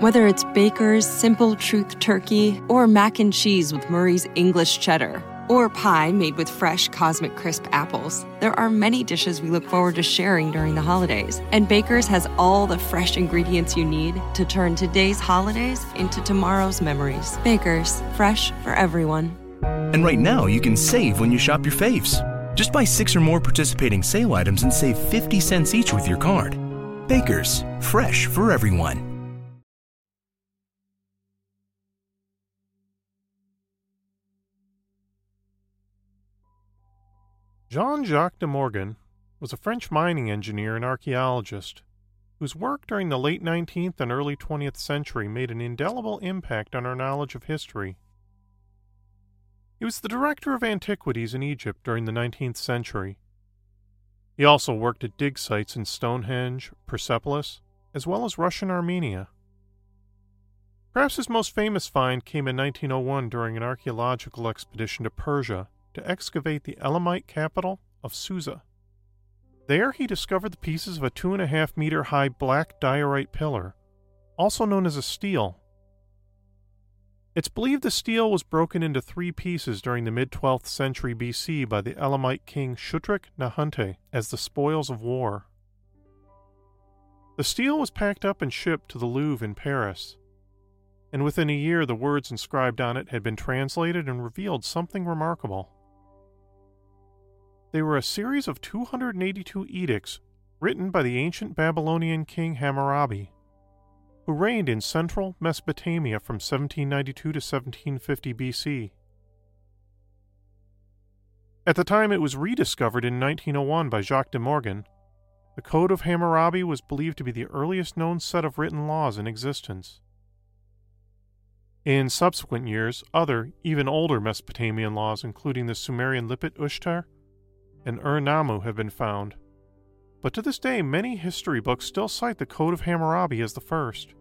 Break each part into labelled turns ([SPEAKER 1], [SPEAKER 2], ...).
[SPEAKER 1] Whether it's Baker's Simple Truth Turkey or mac and cheese with Murray's English Cheddar or pie made with fresh Cosmic Crisp apples, there are many dishes we look forward to sharing during the holidays. And Baker's has all the fresh ingredients you need to turn today's holidays into tomorrow's memories. Baker's, fresh for everyone.
[SPEAKER 2] And right now, you can save when you shop your faves. Just buy six or more participating sale items and save 50 cents each with your card. Baker's, fresh for everyone.
[SPEAKER 3] Jean Jacques de Morgan was a French mining engineer and archaeologist whose work during the late 19th and early 20th century made an indelible impact on our knowledge of history. He was the director of antiquities in Egypt during the 19th century. He also worked at dig sites in Stonehenge, Persepolis, as well as Russian Armenia. Perhaps his most famous find came in 1901 during an archaeological expedition to Persia to excavate the Elamite capital of Susa. There he discovered the pieces of a two and a half meter high black diorite pillar, also known as a stele. It's believed the stele was broken into three pieces during the mid 12th century BC by the Elamite king Shutruk Nahunte as the spoils of war. The stele was packed up and shipped to the Louvre in Paris, and within a year the words inscribed on it had been translated and revealed something remarkable. They were a series of 282 edicts written by the ancient Babylonian king Hammurabi, who reigned in central Mesopotamia from 1792 to 1750 BC. At the time it was rediscovered in 1901 by Jacques de Morgan, the Code of Hammurabi was believed to be the earliest known set of written laws in existence. In subsequent years, other, even older Mesopotamian laws, including the Sumerian Lipit Ishtar and Ur Nammu have been found, but to this day many history books still cite the Code of Hammurabi as the first.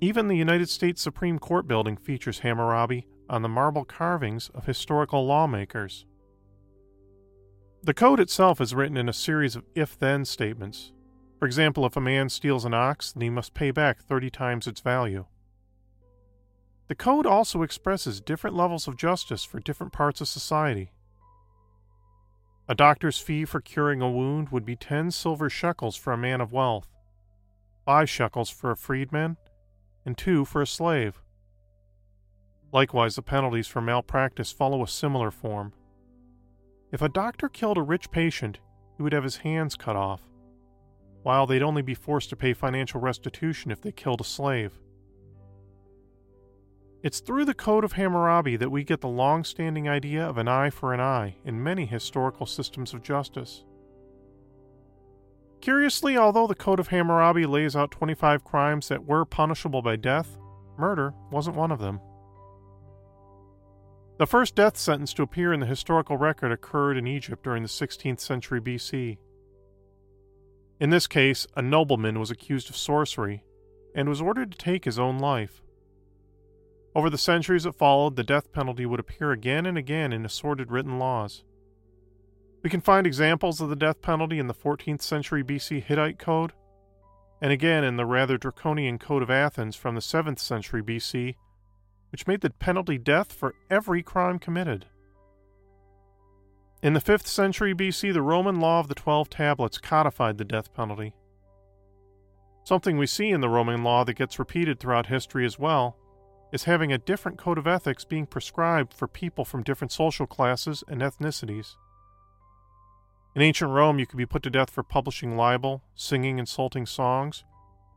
[SPEAKER 3] Even the United States Supreme Court building features Hammurabi on the marble carvings of historical lawmakers. The code itself is written in a series of if then statements. For example, if a man steals an ox, then he must pay back 30 times its value. The code also expresses different levels of justice for different parts of society. A doctor's fee for curing a wound would be ten silver shekels for a man of wealth, five shekels for a freedman, and two for a slave. Likewise, the penalties for malpractice follow a similar form. If a doctor killed a rich patient, he would have his hands cut off, while they'd only be forced to pay financial restitution if they killed a slave. It's through the Code of Hammurabi that we get the long standing idea of an eye for an eye in many historical systems of justice. Curiously, although the Code of Hammurabi lays out 25 crimes that were punishable by death, murder wasn't one of them. The first death sentence to appear in the historical record occurred in Egypt during the 16th century BC. In this case, a nobleman was accused of sorcery and was ordered to take his own life. Over the centuries that followed, the death penalty would appear again and again in assorted written laws. We can find examples of the death penalty in the 14th century BC Hittite Code, and again in the rather draconian Code of Athens from the 7th century BC, which made the penalty death for every crime committed. In the 5th century BC, the Roman law of the Twelve Tablets codified the death penalty. Something we see in the Roman law that gets repeated throughout history as well is having a different code of ethics being prescribed for people from different social classes and ethnicities. In ancient Rome, you could be put to death for publishing libel, singing insulting songs,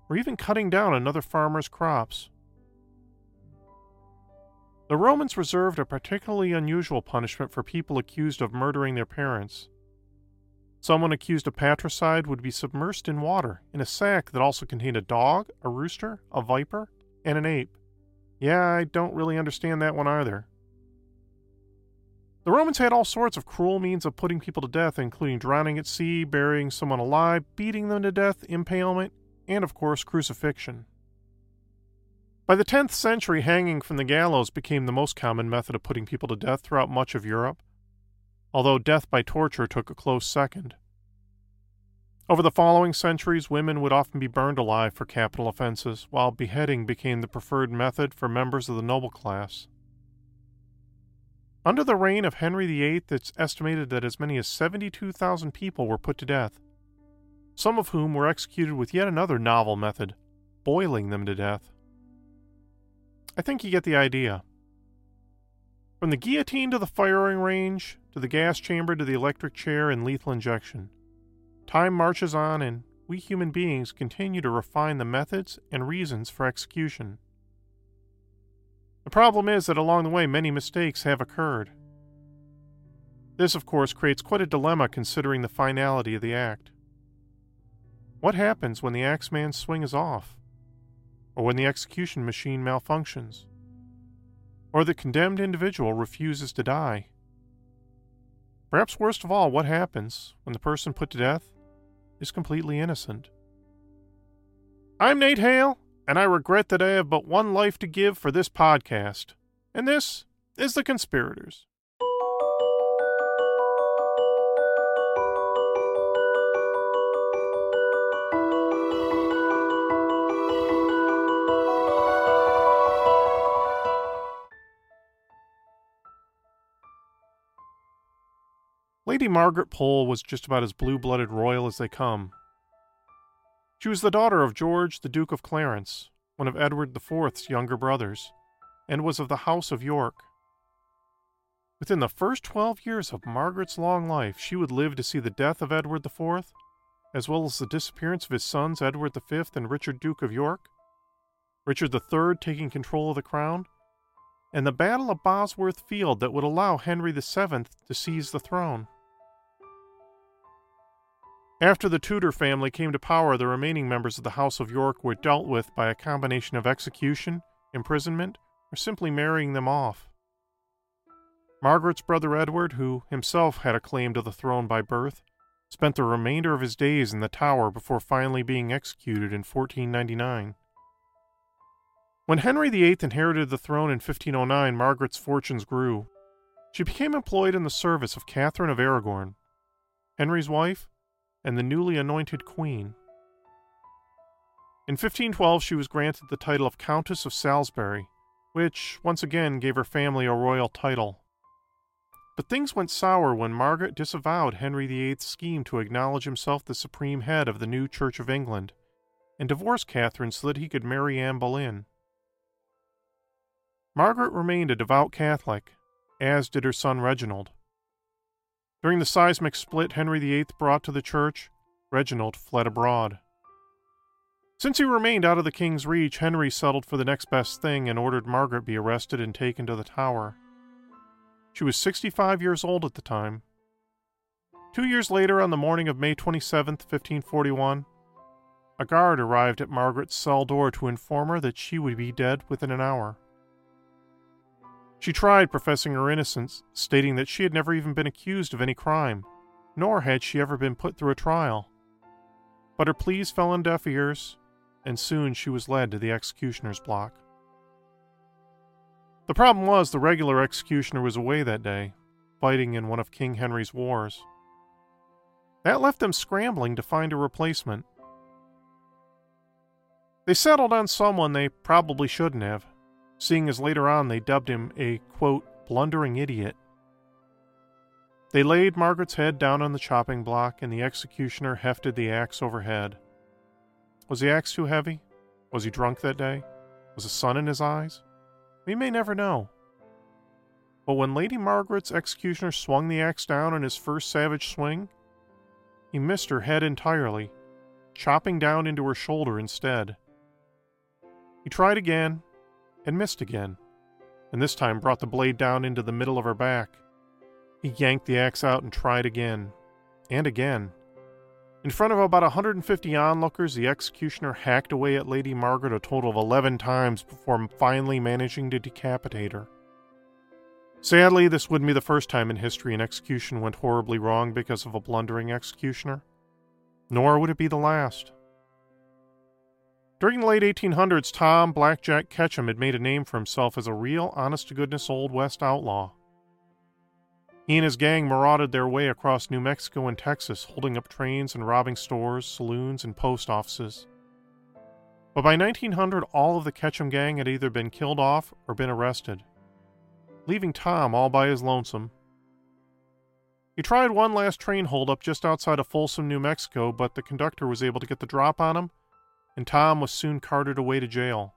[SPEAKER 3] or even cutting down another farmer's crops. The Romans reserved a particularly unusual punishment for people accused of murdering their parents. Someone accused of patricide would be submersed in water in a sack that also contained a dog, a rooster, a viper, and an ape. Yeah, I don't really understand that one either. The Romans had all sorts of cruel means of putting people to death, including drowning at sea, burying someone alive, beating them to death, impalement, and of course, crucifixion. By the 10th century, hanging from the gallows became the most common method of putting people to death throughout much of Europe, although death by torture took a close second. Over the following centuries, women would often be burned alive for capital offenses, while beheading became the preferred method for members of the noble class. Under the reign of Henry VIII, it's estimated that as many as 72,000 people were put to death, some of whom were executed with yet another novel method boiling them to death. I think you get the idea. From the guillotine to the firing range, to the gas chamber to the electric chair and lethal injection, time marches on and we human beings continue to refine the methods and reasons for execution. The problem is that along the way many mistakes have occurred. This, of course, creates quite a dilemma considering the finality of the act. What happens when the axeman's swing is off? Or when the execution machine malfunctions? Or the condemned individual refuses to die? Perhaps worst of all, what happens when the person put to death is completely innocent? I'm Nate Hale, and I regret that I have but one life to give for this podcast. And this is The Conspirators. Lady Margaret Pole was just about as blue blooded royal as they come. She was the daughter of George, the Duke of Clarence, one of Edward IV's younger brothers, and was of the House of York. Within the first twelve years of Margaret's long life, she would live to see the death of Edward IV, as well as the disappearance of his sons Edward V and Richard Duke of York, Richard III taking control of the crown, and the Battle of Bosworth Field that would allow Henry VII to seize the throne. After the Tudor family came to power, the remaining members of the House of York were dealt with by a combination of execution, imprisonment, or simply marrying them off. Margaret's brother Edward, who himself had a claim to the throne by birth, spent the remainder of his days in the Tower before finally being executed in 1499. When Henry VIII inherited the throne in 1509, Margaret's fortunes grew. She became employed in the service of Catherine of Aragon, Henry's wife, and the newly anointed queen. In 1512, she was granted the title of Countess of Salisbury, which once again gave her family a royal title. But things went sour when Margaret disavowed Henry VIII's scheme to acknowledge himself the supreme head of the new Church of England and divorced Catherine so that he could marry Anne Boleyn. Margaret remained a devout Catholic, as did her son Reginald. During the seismic split Henry VIII brought to the church, Reginald fled abroad. Since he remained out of the king's reach, Henry settled for the next best thing and ordered Margaret be arrested and taken to the Tower. She was 65 years old at the time. Two years later, on the morning of May 27, 1541, a guard arrived at Margaret's cell door to inform her that she would be dead within an hour. She tried professing her innocence, stating that she had never even been accused of any crime, nor had she ever been put through a trial. But her pleas fell on deaf ears, and soon she was led to the executioner's block. The problem was the regular executioner was away that day, fighting in one of King Henry's wars. That left them scrambling to find a replacement. They settled on someone they probably shouldn't have, seeing as later on they dubbed him a, quote, blundering idiot. They laid Margaret's head down on the chopping block, and the executioner hefted the axe overhead. Was the axe too heavy? Was he drunk that day? Was the sun in his eyes? We may never know. But when Lady Margaret's executioner swung the axe down in his first savage swing, he missed her head entirely, chopping down into her shoulder instead. He tried again, and missed again, and this time brought the blade down into the middle of her back. He yanked the axe out and tried again, and again. In front of about 150 onlookers, the executioner hacked away at Lady Margaret a total of 11 times before finally managing to decapitate her. Sadly, this wouldn't be the first time in history an execution went horribly wrong because of a blundering executioner. Nor would it be the last. During the late 1800s, Tom Blackjack Ketchum had made a name for himself as a real, honest to goodness Old West outlaw. He and his gang marauded their way across New Mexico and Texas, holding up trains and robbing stores, saloons, and post offices. But by 1900, all of the Ketchum gang had either been killed off or been arrested, leaving Tom all by his lonesome. He tried one last train holdup just outside of Folsom, New Mexico, but the conductor was able to get the drop on him, and Tom was soon carted away to jail.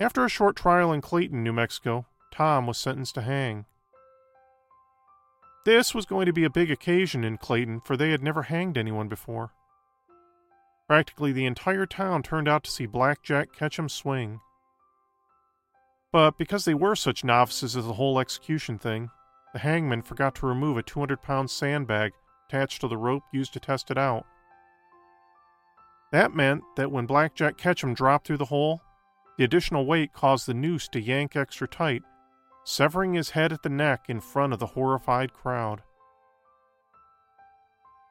[SPEAKER 3] After a short trial in Clayton, New Mexico, Tom was sentenced to hang. This was going to be a big occasion in Clayton, for they had never hanged anyone before. Practically the entire town turned out to see Blackjack Ketchum swing. But because they were such novices at the whole execution thing, the hangman forgot to remove a 200 pound sandbag attached to the rope used to test it out. That meant that when Blackjack Ketchum dropped through the hole, the additional weight caused the noose to yank extra tight severing his head at the neck in front of the horrified crowd.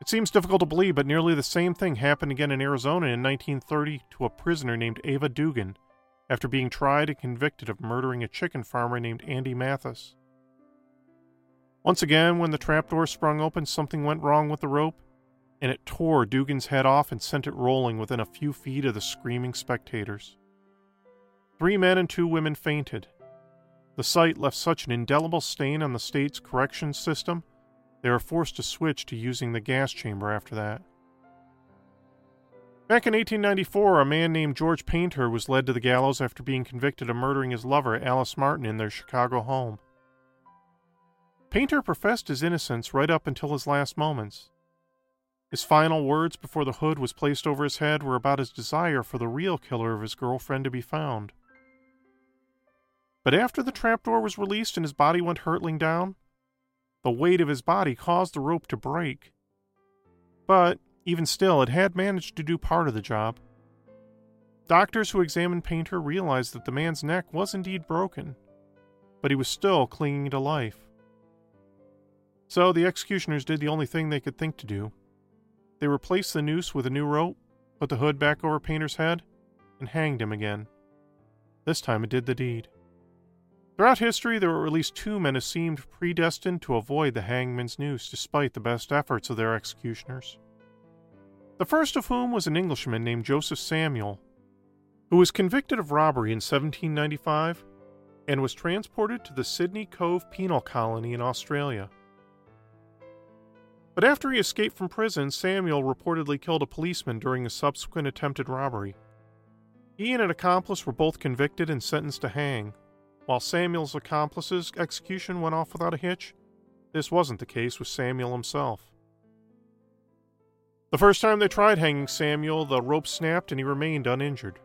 [SPEAKER 3] It seems difficult to believe, but nearly the same thing happened again in Arizona in 1930 to a prisoner named Ava Dugan after being tried and convicted of murdering a chicken farmer named Andy Mathis. Once again, when the trapdoor sprung open, something went wrong with the rope, and it tore Dugan's head off and sent it rolling within a few feet of the screaming spectators. Three men and two women fainted, the sight left such an indelible stain on the state's corrections system, they were forced to switch to using the gas chamber after that. Back in 1894, a man named George Painter was led to the gallows after being convicted of murdering his lover, Alice Martin, in their Chicago home. Painter professed his innocence right up until his last moments. His final words before the hood was placed over his head were about his desire for the real killer of his girlfriend to be found. But after the trapdoor was released and his body went hurtling down, the weight of his body caused the rope to break. But, even still, it had managed to do part of the job. Doctors who examined Painter realized that the man's neck was indeed broken, but he was still clinging to life. So the executioners did the only thing they could think to do. They replaced the noose with a new rope, put the hood back over Painter's head, and hanged him again. This time it did the deed. Throughout history, there were at least two men who seemed predestined to avoid the hangman's noose despite the best efforts of their executioners. The first of whom was an Englishman named Joseph Samuel, who was convicted of robbery in 1795 and was transported to the Sydney Cove Penal Colony in Australia. But after he escaped from prison, Samuel reportedly killed a policeman during a subsequent attempted robbery. He and an accomplice were both convicted and sentenced to hang, while Samuel's accomplice's execution went off without a hitch, this wasn't the case with Samuel himself. The first time they tried hanging Samuel, the rope snapped and he remained uninjured.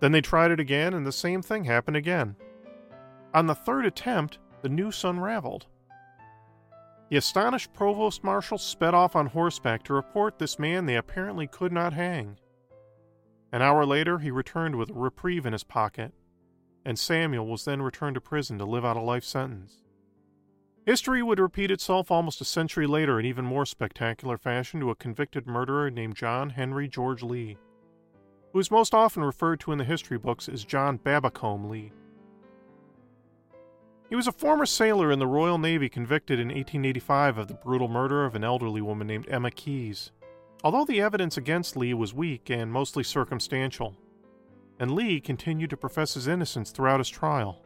[SPEAKER 3] Then they tried it again, and the same thing happened again. On the third attempt, the noose unraveled. The astonished provost marshal sped off on horseback to report this man they apparently could not hang. An hour later, he returned with a reprieve in his pocket and Samuel was then returned to prison to live out a life sentence. History would repeat itself almost a century later in even more spectacular fashion to a convicted murderer named John Henry George Lee, who is most often referred to in the history books as John Babbacombe Lee. He was a former sailor in the Royal Navy convicted in 1885 of the brutal murder of an elderly woman named Emma Keyse. Although the evidence against Lee was weak and mostly circumstantial, and Lee continued to profess his innocence throughout his trial.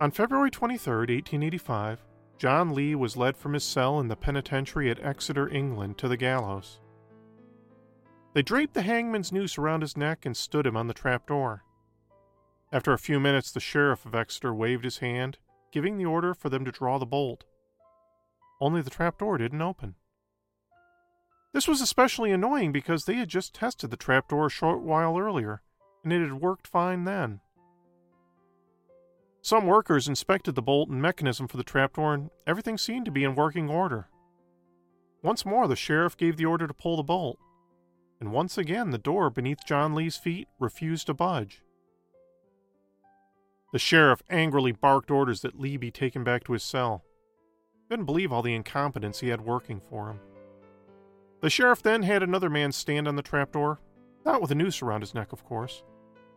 [SPEAKER 3] On February 23, 1885, John Lee was led from his cell in the penitentiary at Exeter, England, to the gallows. They draped the hangman's noose around his neck and stood him on the trapdoor. After a few minutes, the sheriff of Exeter waved his hand, giving the order for them to draw the bolt. Only the trapdoor didn't open. This was especially annoying because they had just tested the trapdoor a short while earlier and it had worked fine then. Some workers inspected the bolt and mechanism for the trapdoor, and everything seemed to be in working order. Once more, the sheriff gave the order to pull the bolt, and once again, the door beneath John Lee's feet refused to budge. The sheriff angrily barked orders that Lee be taken back to his cell. Couldn't believe all the incompetence he had working for him. The sheriff then had another man stand on the trapdoor, not with a noose around his neck, of course,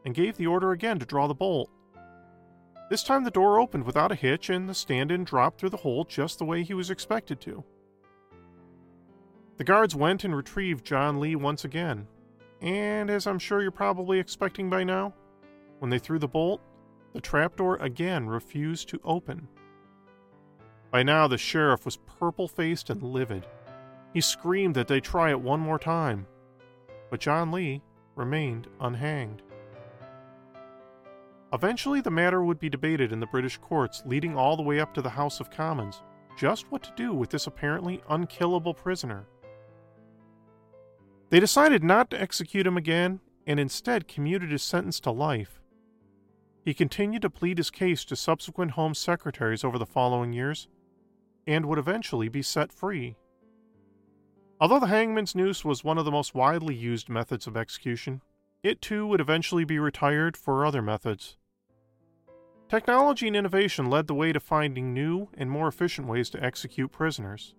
[SPEAKER 3] and gave the order again to draw the bolt. This time the door opened without a hitch, and the stand in dropped through the hole just the way he was expected to. The guards went and retrieved John Lee once again, and as I'm sure you're probably expecting by now, when they threw the bolt, the trapdoor again refused to open. By now, the sheriff was purple faced and livid. He screamed that they try it one more time, but John Lee remained unhanged. Eventually, the matter would be debated in the British courts, leading all the way up to the House of Commons just what to do with this apparently unkillable prisoner. They decided not to execute him again and instead commuted his sentence to life. He continued to plead his case to subsequent Home Secretaries over the following years and would eventually be set free. Although the hangman's noose was one of the most widely used methods of execution, it too would eventually be retired for other methods. Technology and innovation led the way to finding new and more efficient ways to execute prisoners.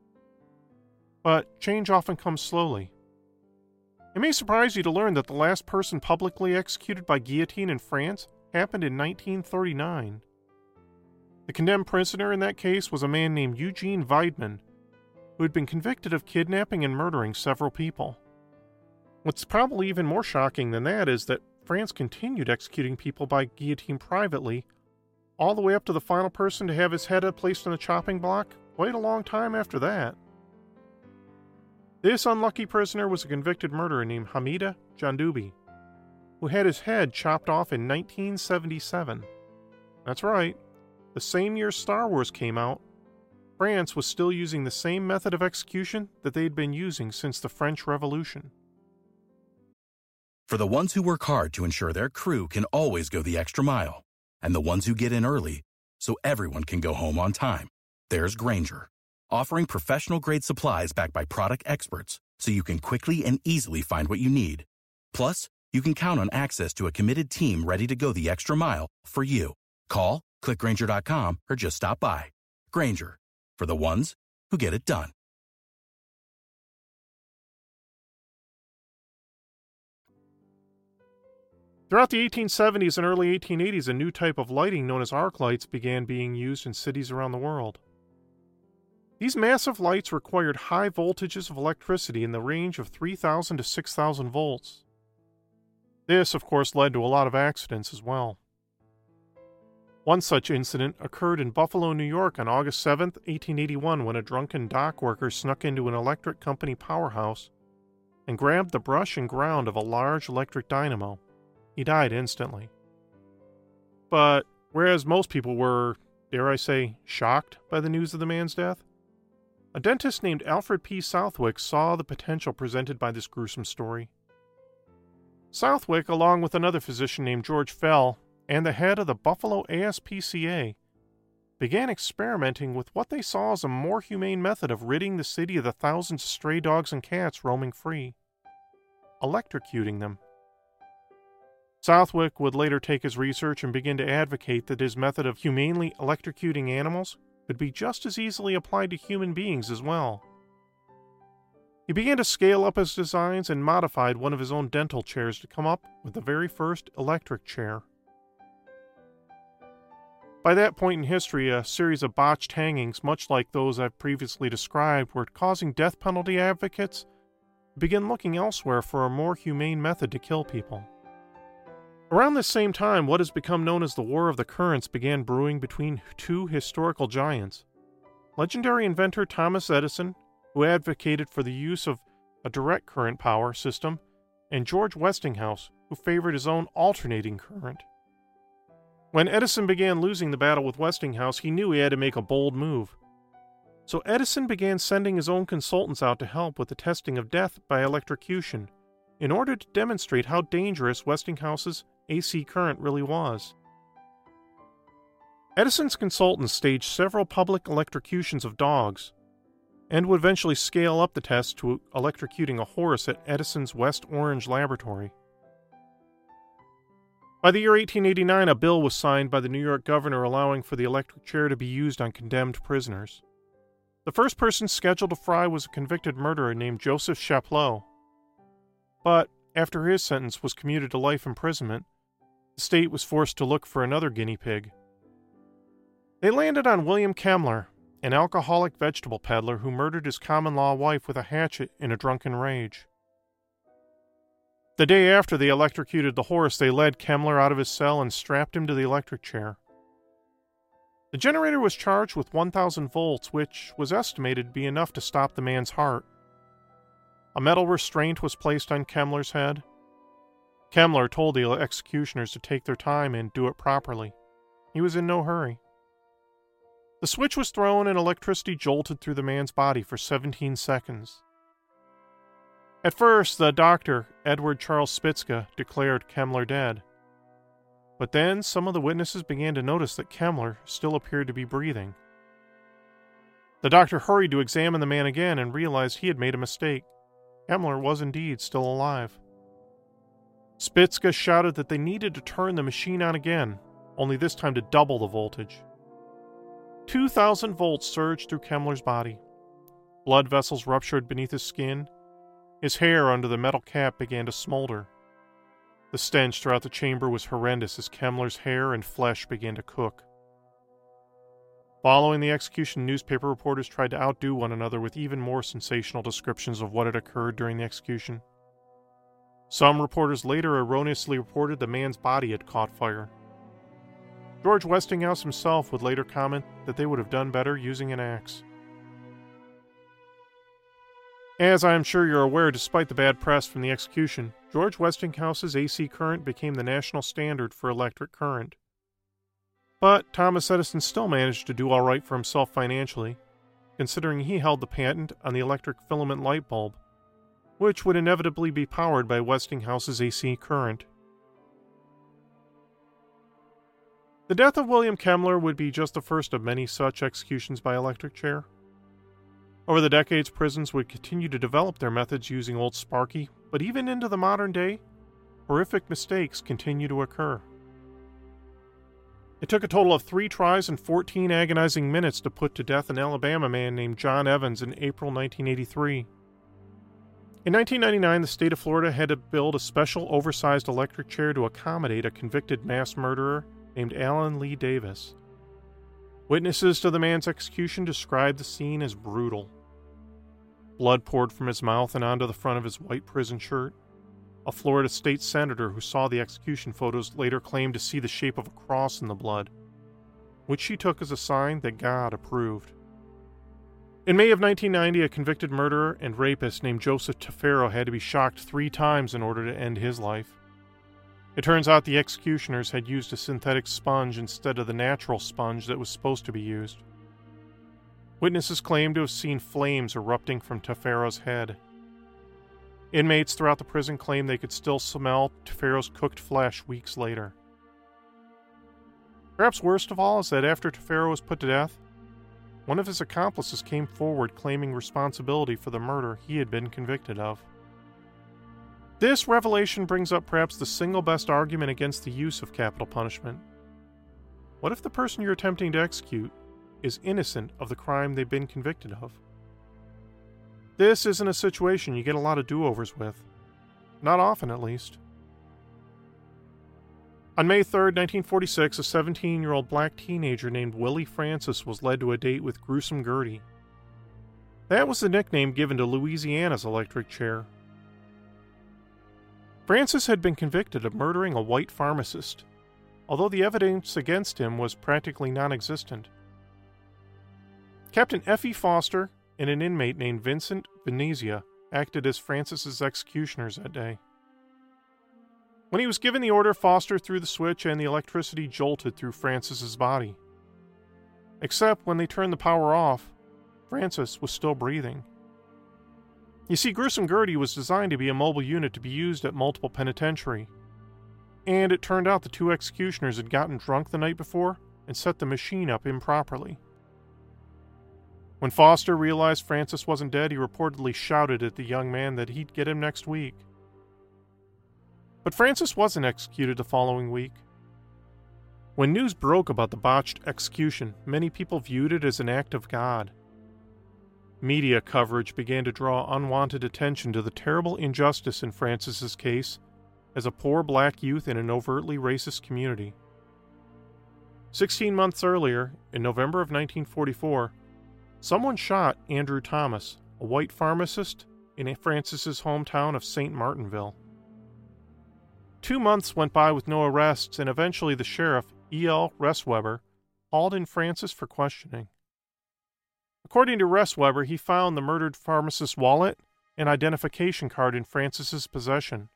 [SPEAKER 3] But change often comes slowly. It may surprise you to learn that the last person publicly executed by guillotine in France happened in 1939. The condemned prisoner in that case was a man named Eugene Weidman, who had been convicted of kidnapping and murdering several people. What's probably even more shocking than that is that France continued executing people by guillotine privately, all the way up to the final person to have his head placed on the chopping block quite a long time after that. This unlucky prisoner was a convicted murderer named Hamida Djandoubi, who had his head chopped off in 1977. That's right, the same year Star Wars came out, France was still using the same method of execution that they had been using since the French Revolution.
[SPEAKER 4] For the ones who work hard to ensure their crew can always go the extra mile, and the ones who get in early so everyone can go home on time, there's Grainger, offering professional grade supplies backed by product experts so you can quickly and easily find what you need. Plus, you can count on access to a committed team ready to go the extra mile for you. Call, clickgrainger.com, or just stop by. Grainger, for the ones who get it done.
[SPEAKER 3] Throughout the 1870s and early 1880s, a new type of lighting known as arc lights began being used in cities around the world. These massive lights required high voltages of electricity in the range of 3,000 to 6,000 volts. This, of course, led to a lot of accidents as well. One such incident occurred in Buffalo, New York on August 7, 1881, when a drunken dock worker snuck into an electric company powerhouse and grabbed the brush and ground of a large electric dynamo. He died instantly. But whereas most people were, dare I say, shocked by the news of the man's death, a dentist named Alfred P. Southwick saw the potential presented by this gruesome story. Southwick, along with another physician named George Fell, and the head of the Buffalo ASPCA began experimenting with what they saw as a more humane method of ridding the city of the thousands of stray dogs and cats roaming free electrocuting them. Southwick would later take his research and begin to advocate that his method of humanely electrocuting animals could be just as easily applied to human beings as well. He began to scale up his designs and modified one of his own dental chairs to come up with the very first electric chair. By that point in history, a series of botched hangings, much like those I've previously described, were causing death penalty advocates to begin looking elsewhere for a more humane method to kill people. Around this same time, what has become known as the War of the Currents began brewing between two historical giants. Legendary inventor Thomas Edison, who advocated for the use of a direct current power system, and George Westinghouse, who favored his own alternating current. When Edison began losing the battle with Westinghouse, he knew he had to make a bold move. So Edison began sending his own consultants out to help with the testing of death by electrocution in order to demonstrate how dangerous Westinghouse's AC current really was. Edison's consultants staged several public electrocutions of dogs, and would eventually scale up the test to electrocuting a horse at Edison's West Orange laboratory. By the year 1889, a bill was signed by the New York governor allowing for the electric chair to be used on condemned prisoners. The first person scheduled to fry was a convicted murderer named Joseph Chapleau. But after his sentence was commuted to life imprisonment, the state was forced to look for another guinea pig. They landed on William Kemmler, an alcoholic vegetable peddler who murdered his common law wife with a hatchet in a drunken rage. The day after they electrocuted the horse, they led Kemmler out of his cell and strapped him to the electric chair. The generator was charged with 1,000 volts, which was estimated to be enough to stop the man's heart. A metal restraint was placed on Kemmler's head. Kemmler told the executioners to take their time and do it properly. He was in no hurry. The switch was thrown and electricity jolted through the man's body for 17 seconds. At first, the doctor, Edward Charles Spitzka, declared Kemmler dead. But then some of the witnesses began to notice that Kemmler still appeared to be breathing. The doctor hurried to examine the man again and realized he had made a mistake. Kemmler was indeed still alive. Spitzka shouted that they needed to turn the machine on again, only this time to double the voltage. 2,000 volts surged through Kemmler's body. Blood vessels ruptured beneath his skin. His hair under the metal cap began to smolder. The stench throughout the chamber was horrendous as Kemmler's hair and flesh began to cook. Following the execution, newspaper reporters tried to outdo one another with even more sensational descriptions of what had occurred during the execution. Some reporters later erroneously reported the man's body had caught fire. George Westinghouse himself would later comment that they would have done better using an axe. As I am sure you're aware, despite the bad press from the execution, George Westinghouse's AC current became the national standard for electric current. But Thomas Edison still managed to do all right for himself financially, considering he held the patent on the electric filament light bulb, which would inevitably be powered by Westinghouse's AC current. The death of William Kemmler would be just the first of many such executions by electric chair. Over the decades, prisons would continue to develop their methods using old Sparky, but even into the modern day, horrific mistakes continue to occur. It took a total of three tries and 14 agonizing minutes to put to death an Alabama man named John Evans in April 1983. In 1999, the state of Florida had to build a special oversized electric chair to accommodate a convicted mass murderer named Alan Lee Davis. Witnesses to the man's execution described the scene as brutal. Blood poured from his mouth and onto the front of his white prison shirt. A Florida state senator who saw the execution photos later claimed to see the shape of a cross in the blood, which she took as a sign that God approved. In May of 1990, a convicted murderer and rapist named Joseph Tafero had to be shocked three times in order to end his life. It turns out the executioners had used a synthetic sponge instead of the natural sponge that was supposed to be used. Witnesses claim to have seen flames erupting from Tafero's head. Inmates throughout the prison claim they could still smell Tafero's cooked flesh weeks later. Perhaps worst of all is that after Tafero was put to death, one of his accomplices came forward claiming responsibility for the murder he had been convicted of. This revelation brings up perhaps the single best argument against the use of capital punishment. What if the person you're attempting to execute is innocent of the crime they've been convicted of? This isn't a situation you get a lot of do overs with. Not often, at least. On May 3, 1946, a 17 year old black teenager named Willie Francis was led to a date with Gruesome Gertie. That was the nickname given to Louisiana's electric chair, Francis had been convicted of murdering a white pharmacist, although the evidence against him was practically non existent. Captain F.E. Foster and an inmate named Vincent Venezia acted as Francis's executioners that day. When he was given the order, Foster threw the switch and the electricity jolted through Francis's body. Except when they turned the power off, Francis was still breathing. You see, Gruesome Gertie was designed to be a mobile unit to be used at multiple penitentiary. And it turned out the two executioners had gotten drunk the night before and set the machine up improperly. When Foster realized Francis wasn't dead, he reportedly shouted at the young man that he'd get him next week. But Francis wasn't executed the following week. When news broke about the botched execution, many people viewed it as an act of God. Media coverage began to draw unwanted attention to the terrible injustice in Francis's case as a poor black youth in an overtly racist community. Sixteen months earlier, in November of 1944, someone shot Andrew Thomas, a white pharmacist in Francis's hometown of St. Martinville. Two months went by with no arrests, and eventually the sheriff, E.L. Resweber, hauled in Francis for questioning. According to Resweber, he found the murdered pharmacist's wallet and identification card in Francis's possession,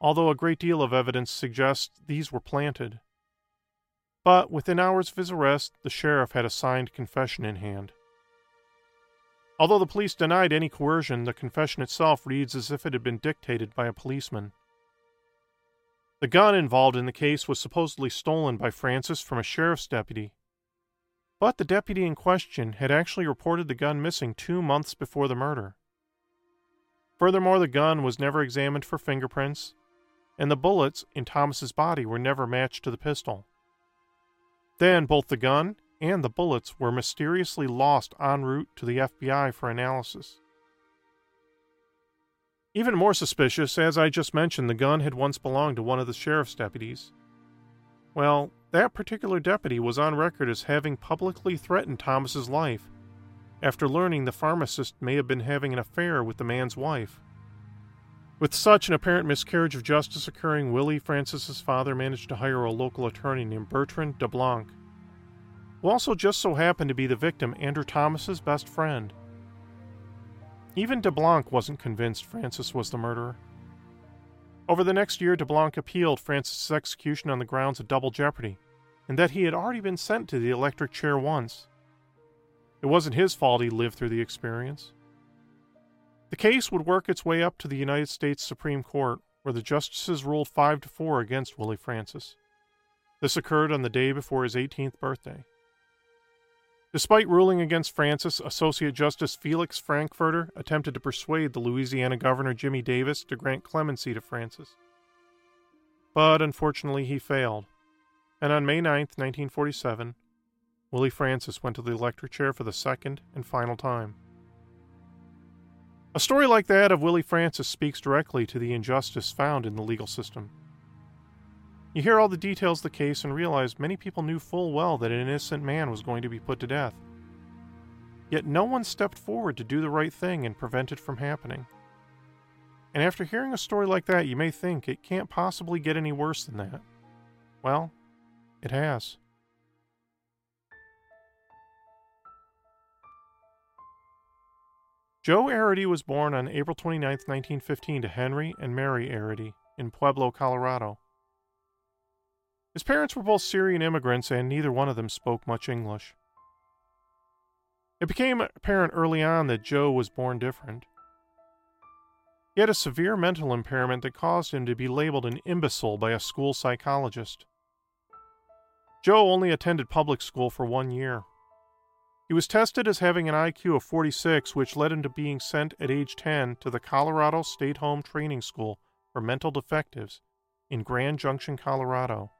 [SPEAKER 3] although a great deal of evidence suggests these were planted. But within hours of his arrest, the sheriff had a signed confession in hand. Although the police denied any coercion, the confession itself reads as if it had been dictated by a policeman. The gun involved in the case was supposedly stolen by Francis from a sheriff's deputy. But the deputy in question had actually reported the gun missing two months before the murder. Furthermore, the gun was never examined for fingerprints, and the bullets in Thomas's body were never matched to the pistol. Then both the gun and the bullets were mysteriously lost en route to the FBI for analysis. Even more suspicious, as I just mentioned, the gun had once belonged to one of the sheriff's deputies. Well, that particular deputy was on record as having publicly threatened Thomas's life after learning the pharmacist may have been having an affair with the man's wife. With such an apparent miscarriage of justice occurring, Willie Francis's father managed to hire a local attorney named Bertrand DeBlanc, who also just so happened to be the victim Andrew Thomas's best friend. Even DeBlanc wasn't convinced Francis was the murderer. Over the next year, DeBlanc appealed Francis's execution on the grounds of double jeopardy, and that he had already been sent to the electric chair once. It wasn't his fault he lived through the experience. The case would work its way up to the United States Supreme Court, where the justices ruled 5 to 4 against Willie Francis. This occurred on the day before his 18th birthday. Despite ruling against Francis, Associate Justice Felix Frankfurter attempted to persuade the Louisiana Governor Jimmy Davis to grant clemency to Francis. But unfortunately, he failed, and on May 9, 1947, Willie Francis went to the electric chair for the second and final time. A story like that of Willie Francis speaks directly to the injustice found in the legal system. You hear all the details of the case and realize many people knew full well that an innocent man was going to be put to death. Yet no one stepped forward to do the right thing and prevent it from happening. And after hearing a story like that, you may think it can't possibly get any worse than that. Well, it has. Joe Arridy was born on April 29, 1915, to Henry and Mary Arridy in Pueblo, Colorado. His parents were both Syrian immigrants, and neither one of them spoke much English. It became apparent early on that Joe was born different. He had a severe mental impairment that caused him to be labeled an imbecile by a school psychologist. Joe only attended public school for one year. He was tested as having an IQ of 46, which led him to being sent at age 10 to the Colorado State Home Training School for Mental Defectives in Grand Junction, Colorado.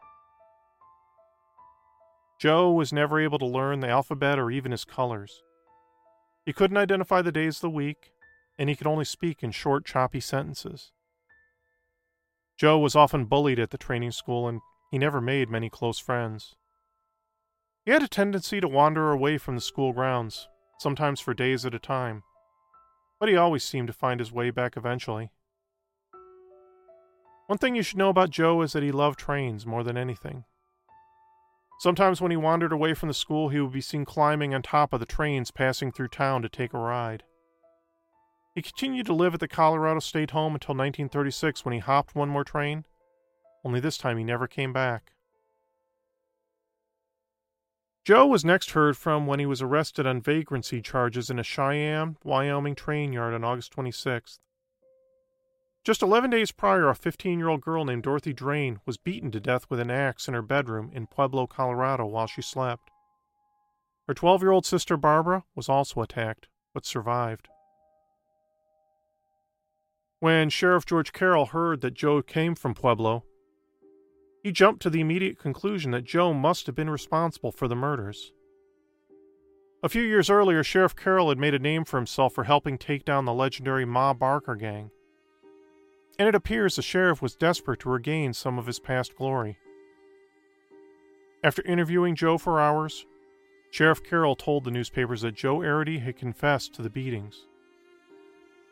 [SPEAKER 3] Joe was never able to learn the alphabet or even his colors. He couldn't identify the days of the week, and he could only speak in short, choppy sentences. Joe was often bullied at the training school, and he never made many close friends. He had a tendency to wander away from the school grounds, sometimes for days at a time, but he always seemed to find his way back eventually. One thing you should know about Joe is that he loved trains more than anything. Sometimes when he wandered away from the school, he would be seen climbing on top of the trains passing through town to take a ride. He continued to live at the Colorado State Home until 1936 when he hopped one more train, only this time he never came back. Joe was next heard from when he was arrested on vagrancy charges in a Cheyenne, Wyoming train yard on August 26th. Just 11 days prior, a 15 year old girl named Dorothy Drain was beaten to death with an axe in her bedroom in Pueblo, Colorado while she slept. Her 12 year old sister Barbara was also attacked, but survived. When Sheriff George Carroll heard that Joe came from Pueblo, he jumped to the immediate conclusion that Joe must have been responsible for the murders. A few years earlier, Sheriff Carroll had made a name for himself for helping take down the legendary Ma Barker gang. And it appears the sheriff was desperate to regain some of his past glory. After interviewing Joe for hours, Sheriff Carroll told the newspapers that Joe Arridy had confessed to the beatings.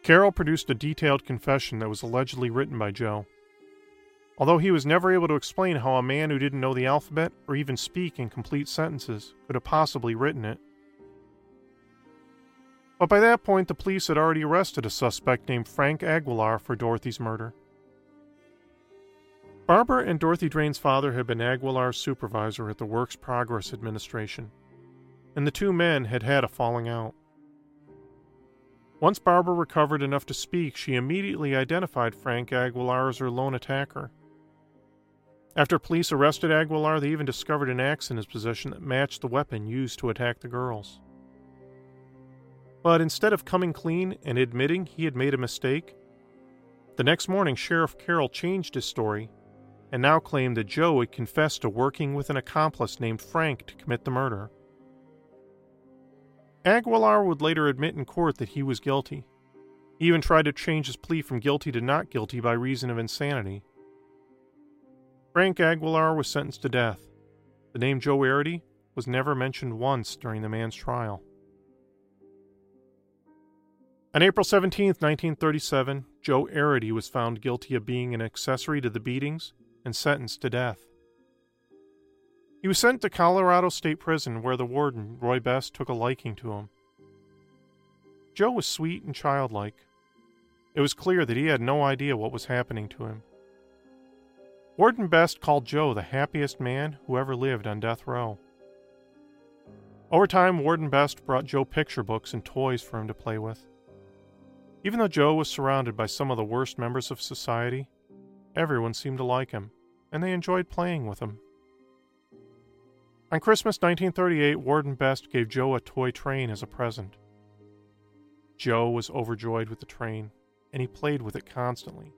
[SPEAKER 3] Carroll produced a detailed confession that was allegedly written by Joe. Although he was never able to explain how a man who didn't know the alphabet or even speak in complete sentences could have possibly written it, but by that point, the police had already arrested a suspect named Frank Aguilar for Dorothy's murder. Barbara and Dorothy Drain's father had been Aguilar's supervisor at the Works Progress Administration, and the two men had had a falling out. Once Barbara recovered enough to speak, she immediately identified Frank Aguilar as her lone attacker. After police arrested Aguilar, they even discovered an axe in his possession that matched the weapon used to attack the girls. But instead of coming clean and admitting he had made a mistake, the next morning Sheriff Carroll changed his story and now claimed that Joe had confessed to working with an accomplice named Frank to commit the murder. Aguilar would later admit in court that he was guilty. He even tried to change his plea from guilty to not guilty by reason of insanity. Frank Aguilar was sentenced to death. The name Joe Arridy was never mentioned once during the man's trial. On April 17, 1937, Joe Arridy was found guilty of being an accessory to the beatings and sentenced to death. He was sent to Colorado State Prison where the warden, Roy Best, took a liking to him. Joe was sweet and childlike. It was clear that he had no idea what was happening to him. Warden Best called Joe the happiest man who ever lived on death row. Over time, Warden Best brought Joe picture books and toys for him to play with. Even though Joe was surrounded by some of the worst members of society, everyone seemed to like him, and they enjoyed playing with him. On Christmas 1938, Warden Best gave Joe a toy train as a present. Joe was overjoyed with the train, and he played with it constantly.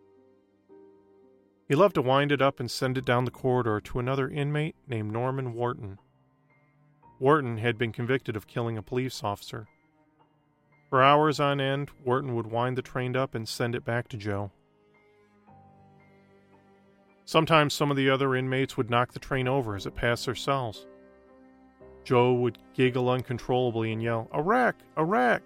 [SPEAKER 3] He loved to wind it up and send it down the corridor to another inmate named Norman Wharton. Wharton had been convicted of killing a police officer for hours on end, Wharton would wind the train up and send it back to Joe. Sometimes some of the other inmates would knock the train over as it passed their cells. Joe would giggle uncontrollably and yell, A wreck! A wreck!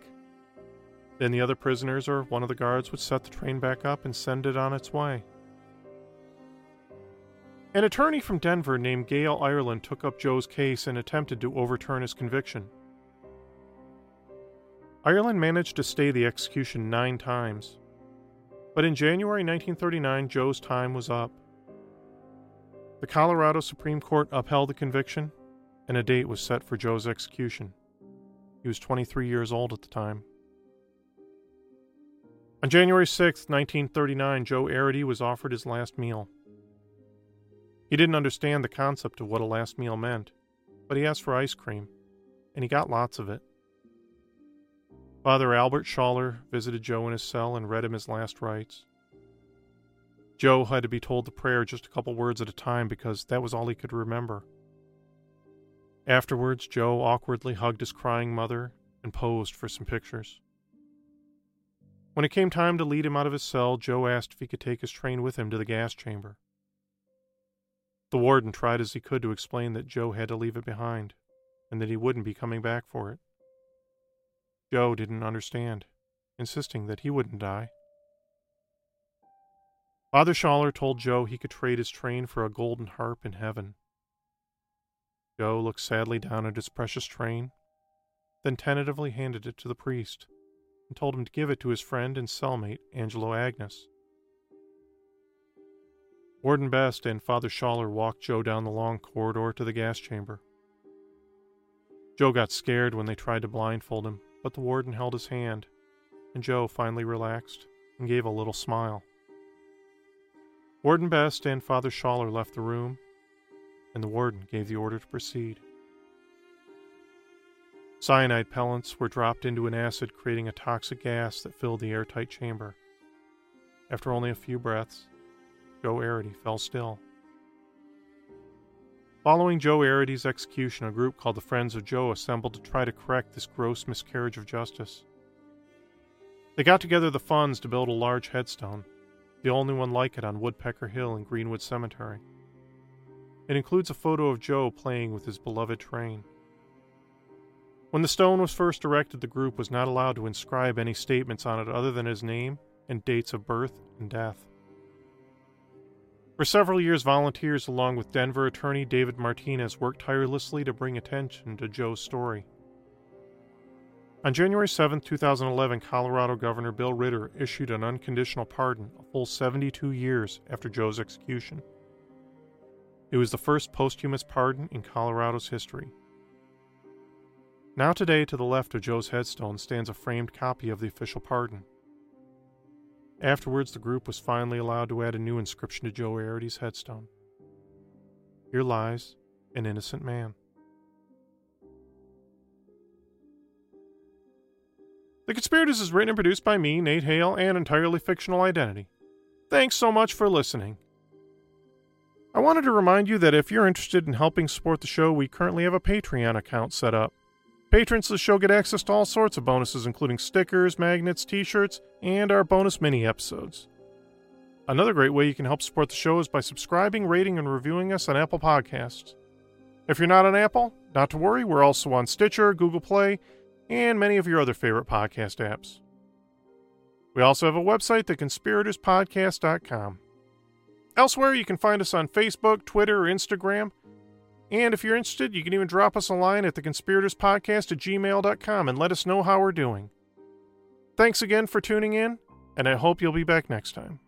[SPEAKER 3] Then the other prisoners or one of the guards would set the train back up and send it on its way. An attorney from Denver named Gail Ireland took up Joe's case and attempted to overturn his conviction. Ireland managed to stay the execution nine times. But in January 1939, Joe's time was up. The Colorado Supreme Court upheld the conviction, and a date was set for Joe's execution. He was 23 years old at the time. On January 6, 1939, Joe Arridy was offered his last meal. He didn't understand the concept of what a last meal meant, but he asked for ice cream, and he got lots of it. Father Albert Schaller visited Joe in his cell and read him his last rites. Joe had to be told the prayer just a couple words at a time because that was all he could remember. Afterwards, Joe awkwardly hugged his crying mother and posed for some pictures. When it came time to lead him out of his cell, Joe asked if he could take his train with him to the gas chamber. The warden tried as he could to explain that Joe had to leave it behind and that he wouldn't be coming back for it. Joe didn't understand, insisting that he wouldn't die. Father Schaller told Joe he could trade his train for a golden harp in heaven. Joe looked sadly down at his precious train, then tentatively handed it to the priest and told him to give it to his friend and cellmate, Angelo Agnes. Warden Best and Father Schaller walked Joe down the long corridor to the gas chamber. Joe got scared when they tried to blindfold him, but the warden held his hand, and Joe finally relaxed and gave a little smile. Warden Best and Father Schaller left the room, and the warden gave the order to proceed. Cyanide pellets were dropped into an acid, creating a toxic gas that filled the airtight chamber. After only a few breaths, Joe Arridy fell still. Following Joe Arridy's execution, a group called the Friends of Joe assembled to try to correct this gross miscarriage of justice. They got together the funds to build a large headstone, the only one like it on Woodpecker Hill in Greenwood Cemetery. It includes a photo of Joe playing with his beloved train. When the stone was first erected, the group was not allowed to inscribe any statements on it other than his name and dates of birth and death. For several years, volunteers, along with Denver attorney David Martinez, worked tirelessly to bring attention to Joe's story. On January 7, 2011, Colorado Governor Bill Ritter issued an unconditional pardon a full 72 years after Joe's execution. It was the first posthumous pardon in Colorado's history. Now, today, to the left of Joe's headstone stands a framed copy of the official pardon. Afterwards, the group was finally allowed to add a new inscription to Joe Arridy's headstone. Here lies an innocent man. The Conspirators is written and produced by me, Nate Hale, an entirely fictional identity. Thanks so much for listening. I wanted to remind you that if you're interested in helping support the show, we currently have a Patreon account set up. Patrons of the show get access to all sorts of bonuses, including stickers, magnets, t shirts, and our bonus mini episodes. Another great way you can help support the show is by subscribing, rating, and reviewing us on Apple Podcasts. If you're not on Apple, not to worry, we're also on Stitcher, Google Play, and many of your other favorite podcast apps. We also have a website, theconspiratorspodcast.com. Elsewhere, you can find us on Facebook, Twitter, or Instagram and if you're interested, you can even drop us a line at theconspiratorspodcast at gmail.com and let us know how we're doing. Thanks again for tuning in, and I hope you'll be back next time.